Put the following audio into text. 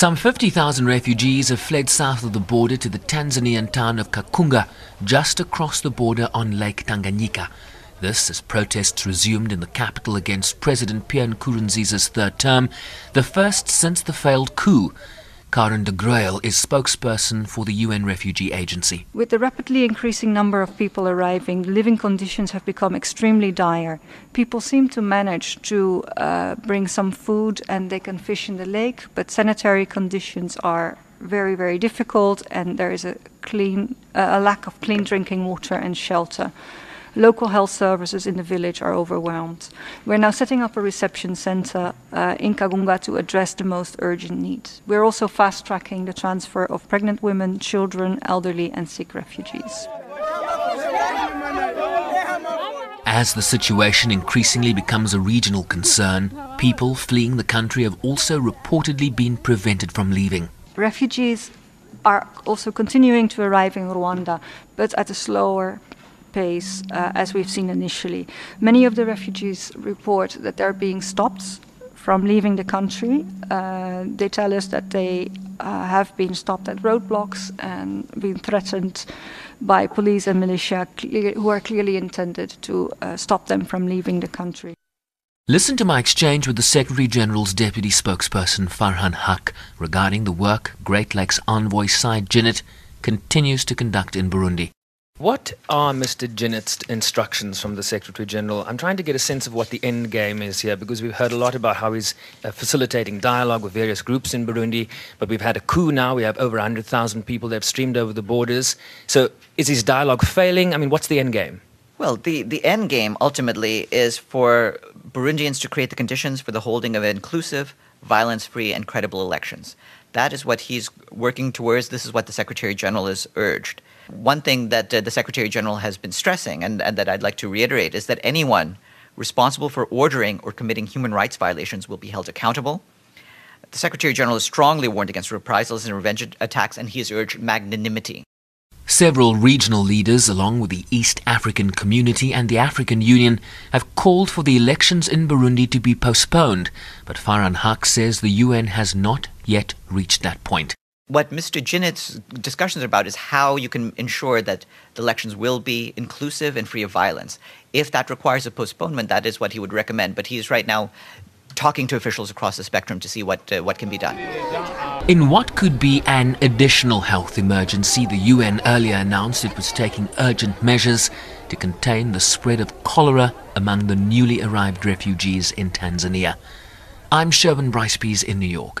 Some 50,000 refugees have fled south of the border to the Tanzanian town of Kagunga, just across the border on Lake Tanganyika. This as protests resumed in the capital against President Pierre Nkurunziza's third term, the first since the failed coup. Karin de Gruijl is spokesperson for the UN Refugee Agency. With the rapidly increasing number of people arriving, living conditions have become extremely dire. People seem to manage to uh, bring some food and they can fish in the lake, but sanitary conditions are very, very difficult, and there is a clean, uh, a lack of clean drinking water and shelter. Local health services in the village are overwhelmed. We're now setting up a reception center uh, in Kagunga to address the most urgent needs. We're also fast tracking the transfer of pregnant women, children, elderly, and sick refugees. As the situation increasingly becomes a regional concern, people fleeing the country have also reportedly been prevented from leaving. Refugees are also continuing to arrive in Rwanda, but at a slower pace uh, as we've seen initially. Many of the refugees report that they're being stopped from leaving the country. Uh, they tell us that they uh, have been stopped at roadblocks and been threatened by police and militia who are clearly intended to uh, stop them from leaving the country. Listen to my exchange with the Secretary General's Deputy Spokesperson Farhan Haq regarding the work Great Lakes Envoy Said Djinnit continues to conduct in Burundi. What are Mr. Djinnit's instructions from the Secretary General? I'm trying to get a sense of what the end game is here because we've heard a lot about how he's uh, facilitating dialogue with various groups in Burundi, but we've had a coup now. We have over 100,000 people that have streamed over the borders. So is his dialogue failing? I mean, what's the end game? Well, the, the end game ultimately is for Burundians to create the conditions for the holding of inclusive, violence free, and credible elections. That is what he's working towards. This is what the Secretary General has urged. One thing that uh, the Secretary General has been stressing, and, and that I'd like to reiterate, is that anyone responsible for ordering or committing human rights violations will be held accountable. The Secretary General has strongly warned against reprisals and revenge attacks, and he has urged magnanimity. Several regional leaders, along with the East African Community and the African Union, have called for the elections in Burundi to be postponed, but Farhan Haq says the UN has not yet reached that point what Mr. Djinnit's discussions are about is how you can ensure that the elections will be inclusive and free of violence. If that requires a postponement, that is what he would recommend. But he is right now talking to officials across the spectrum to see what uh, what can be done. In what could be an additional health emergency, the UN earlier announced it was taking urgent measures to contain the spread of cholera among the newly arrived refugees in Tanzania. I'm Sherwin Bryce Pease in New York.